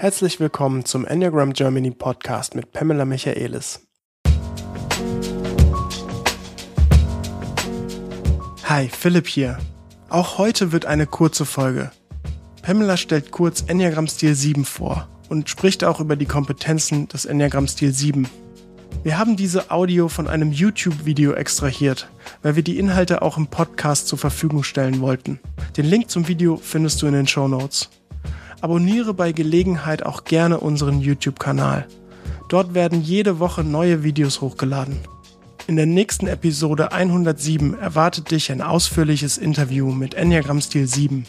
Herzlich willkommen zum Enneagram Germany Podcast mit Pamela Michaelis. Hi, Philipp hier. Auch heute wird eine kurze Folge. Pamela stellt kurz Enneagram Stil 7 vor und spricht auch über die Kompetenzen des Enneagram Stil 7. Wir haben diese Audio von einem YouTube-Video extrahiert, weil wir die Inhalte auch im Podcast zur Verfügung stellen wollten. Den Link zum Video findest du in den Show Notes. Abonniere bei Gelegenheit auch gerne unseren YouTube-Kanal. Dort werden jede Woche neue Videos hochgeladen. In der nächsten Episode 107 erwartet dich ein ausführliches Interview mit Enneagram Stil 7.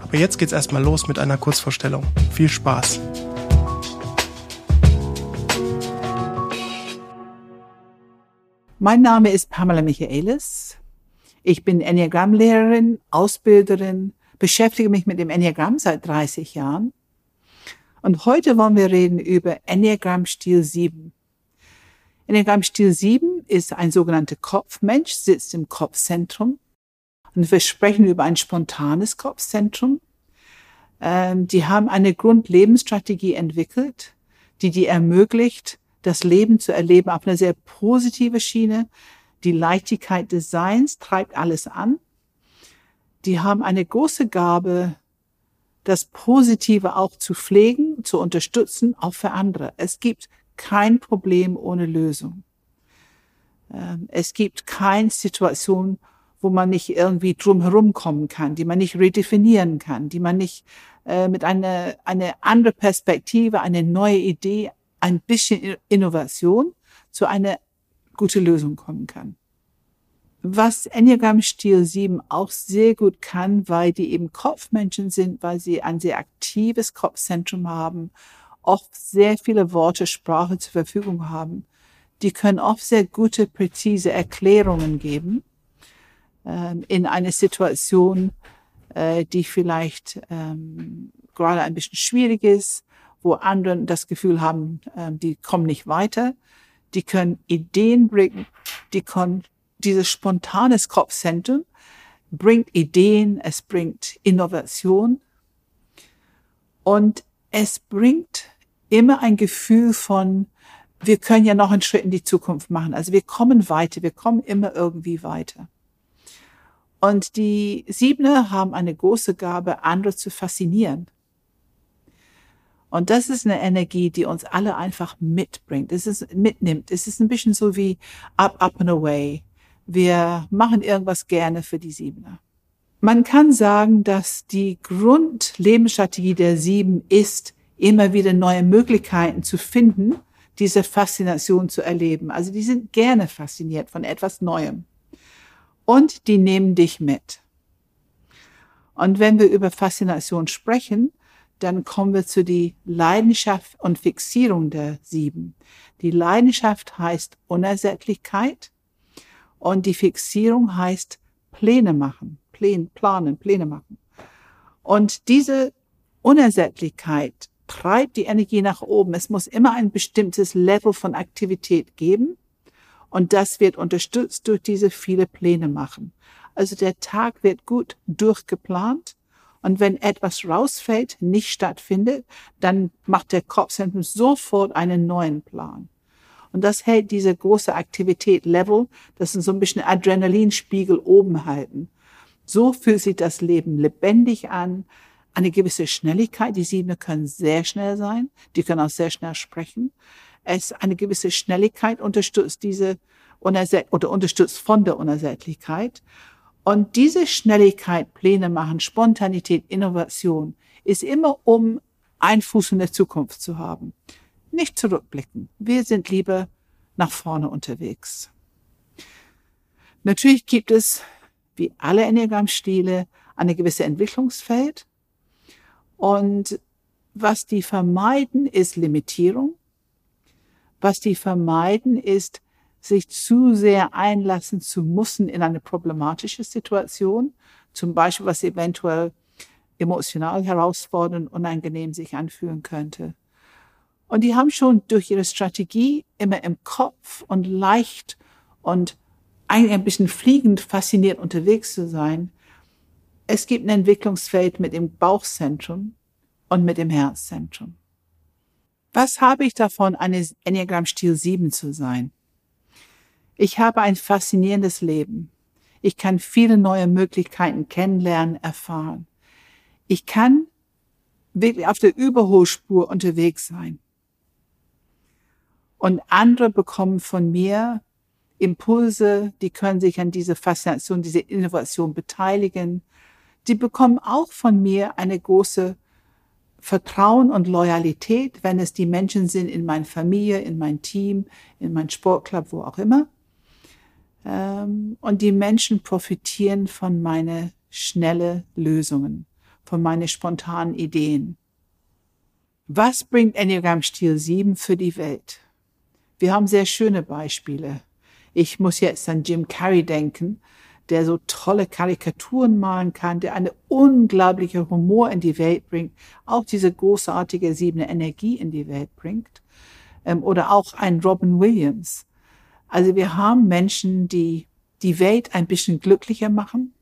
Aber jetzt geht's erstmal los mit einer Kurzvorstellung. Viel Spaß! Mein Name ist Pamela Michaelis. Ich bin Enneagramm-Lehrerin, Ausbilderin, beschäftige mich mit dem Enneagramm seit 30 Jahren. Und heute wollen wir reden über Enneagramm Stil 7. Enneagramm Stil 7 ist ein sogenannter Kopfmensch, sitzt im Kopfzentrum. Und wir sprechen über ein spontanes Kopfzentrum. Ähm, die haben eine Grundlebensstrategie entwickelt, die die ermöglicht, das Leben zu erleben auf eine sehr positive Schiene. Die Leichtigkeit des Seins treibt alles an die haben eine große Gabe, das Positive auch zu pflegen, zu unterstützen, auch für andere. Es gibt kein Problem ohne Lösung. Ähm, es gibt keine Situation, wo man nicht irgendwie drumherum kommen kann, die man nicht redefinieren kann, die man nicht äh, mit einer eine andere Perspektive, eine neue Idee, ein bisschen Innovation zu einer gute Lösung kommen kann was Enneagram Stil 7 auch sehr gut kann, weil die eben Kopfmenschen sind, weil sie ein sehr aktives Kopfzentrum haben, oft sehr viele Worte, Sprache zur Verfügung haben. Die können oft sehr gute, präzise Erklärungen geben ähm, in eine Situation, äh, die vielleicht ähm, gerade ein bisschen schwierig ist, wo andere das Gefühl haben, äh, die kommen nicht weiter. Die können Ideen bringen, die können dieses spontanes Kopfzentrum bringt Ideen, es bringt Innovation und es bringt immer ein Gefühl von, wir können ja noch einen Schritt in die Zukunft machen. Also wir kommen weiter, wir kommen immer irgendwie weiter. Und die Siebner haben eine große Gabe, andere zu faszinieren. Und das ist eine Energie, die uns alle einfach mitbringt. Es ist mitnimmt. Es ist ein bisschen so wie up, up and away. Wir machen irgendwas gerne für die Siebener. Man kann sagen, dass die Grundlebensstrategie der Sieben ist, immer wieder neue Möglichkeiten zu finden, diese Faszination zu erleben. Also die sind gerne fasziniert von etwas Neuem. Und die nehmen dich mit. Und wenn wir über Faszination sprechen, dann kommen wir zu die Leidenschaft und Fixierung der Sieben. Die Leidenschaft heißt Unersättlichkeit und die Fixierung heißt Pläne machen, Pläne, planen, Pläne machen. Und diese Unersättlichkeit treibt die Energie nach oben. Es muss immer ein bestimmtes Level von Aktivität geben. Und das wird unterstützt durch diese viele Pläne machen. Also der Tag wird gut durchgeplant. Und wenn etwas rausfällt, nicht stattfindet, dann macht der Kopfzentrum sofort einen neuen Plan. Und das hält diese große Aktivität Level, das sind so ein bisschen Adrenalinspiegel oben halten. So fühlt sich das Leben lebendig an, eine gewisse Schnelligkeit. Die Siebene können sehr schnell sein, die können auch sehr schnell sprechen. Es eine gewisse Schnelligkeit unterstützt diese oder unterstützt von der Unersättlichkeit. Und diese Schnelligkeit, Pläne machen, Spontanität, Innovation, ist immer um einen Fuß in der Zukunft zu haben nicht zurückblicken. Wir sind lieber nach vorne unterwegs. Natürlich gibt es, wie alle Enneagramm-Stile, eine gewisse Entwicklungsfeld. Und was die vermeiden, ist Limitierung. Was die vermeiden, ist, sich zu sehr einlassen zu müssen in eine problematische Situation. Zum Beispiel, was eventuell emotional herausfordernd, unangenehm sich anfühlen könnte. Und die haben schon durch ihre Strategie immer im Kopf und leicht und eigentlich ein bisschen fliegend fasziniert unterwegs zu sein. Es gibt ein Entwicklungsfeld mit dem Bauchzentrum und mit dem Herzzentrum. Was habe ich davon, eine Enneagram Stil 7 zu sein? Ich habe ein faszinierendes Leben. Ich kann viele neue Möglichkeiten kennenlernen, erfahren. Ich kann wirklich auf der Überholspur unterwegs sein. Und andere bekommen von mir Impulse, die können sich an diese Faszination, diese Innovation beteiligen. Die bekommen auch von mir eine große Vertrauen und Loyalität, wenn es die Menschen sind in meiner Familie, in mein Team, in mein Sportclub, wo auch immer. Ähm, und die Menschen profitieren von meine schnelle Lösungen, von meine spontanen Ideen. Was bringt Enneagram Stil 7 für die Welt? Wir haben sehr schöne Beispiele. Ich muss jetzt an Jim Carrey denken, der so tolle Karikaturen malen kann, der eine unglaubliche Humor in die Welt bringt, auch diese großartige siebene Energie in die Welt bringt. Ähm, oder auch ein Robin Williams. Also wir haben Menschen, die die Welt ein bisschen glücklicher machen,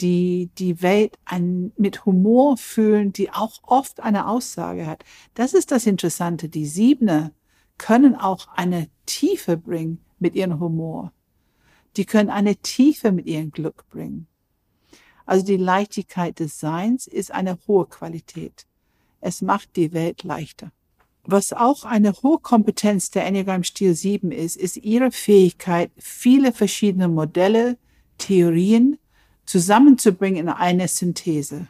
die die Welt ein, mit Humor fühlen, die auch oft eine Aussage hat. Das ist das Interessante. Die Siebner können auch eine Tiefe bringen mit ihrem Humor. Die können eine Tiefe mit ihrem Glück bringen. Also die Leichtigkeit des Seins ist eine hohe Qualität. Es macht die Welt leichter. Was auch eine hohe Kompetenz der Enneagram Stil 7 ist, ist ihre Fähigkeit, viele verschiedene Modelle, Theorien zusammenzubringen in eine Synthese.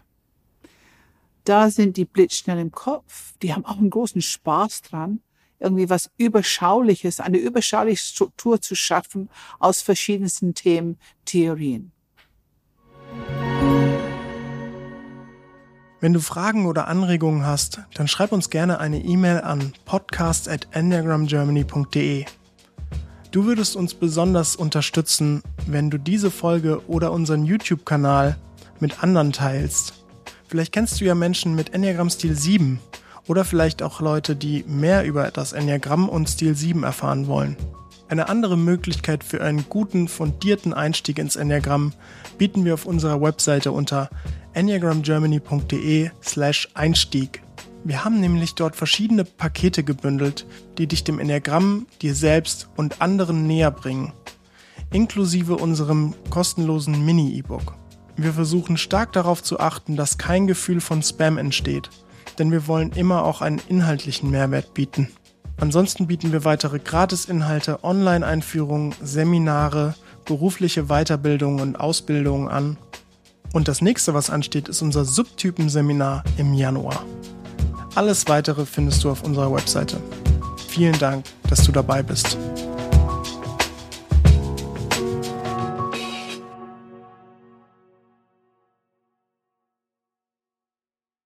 Da sind die blitzschnell im Kopf, die haben auch einen großen Spaß dran, irgendwie was Überschauliches, eine überschauliche Struktur zu schaffen aus verschiedensten Themen, Theorien. Wenn du Fragen oder Anregungen hast, dann schreib uns gerne eine E-Mail an podcast@enneagramgermany.de. Du würdest uns besonders unterstützen, wenn du diese Folge oder unseren YouTube-Kanal mit anderen teilst. Vielleicht kennst du ja Menschen mit Enneagram Stil 7 oder vielleicht auch Leute, die mehr über das Enneagramm und Stil 7 erfahren wollen. Eine andere Möglichkeit für einen guten, fundierten Einstieg ins Enneagramm bieten wir auf unserer Webseite unter enneagramgermany.de slash Einstieg. Wir haben nämlich dort verschiedene Pakete gebündelt, die dich dem Enneagramm, dir selbst und anderen näher bringen, inklusive unserem kostenlosen Mini-E-Book. Wir versuchen stark darauf zu achten, dass kein Gefühl von Spam entsteht – denn wir wollen immer auch einen inhaltlichen Mehrwert bieten. Ansonsten bieten wir weitere Gratisinhalte, Online-Einführungen, Seminare, berufliche Weiterbildungen und Ausbildungen an. Und das nächste, was ansteht, ist unser Subtypenseminar im Januar. Alles weitere findest du auf unserer Webseite. Vielen Dank, dass du dabei bist.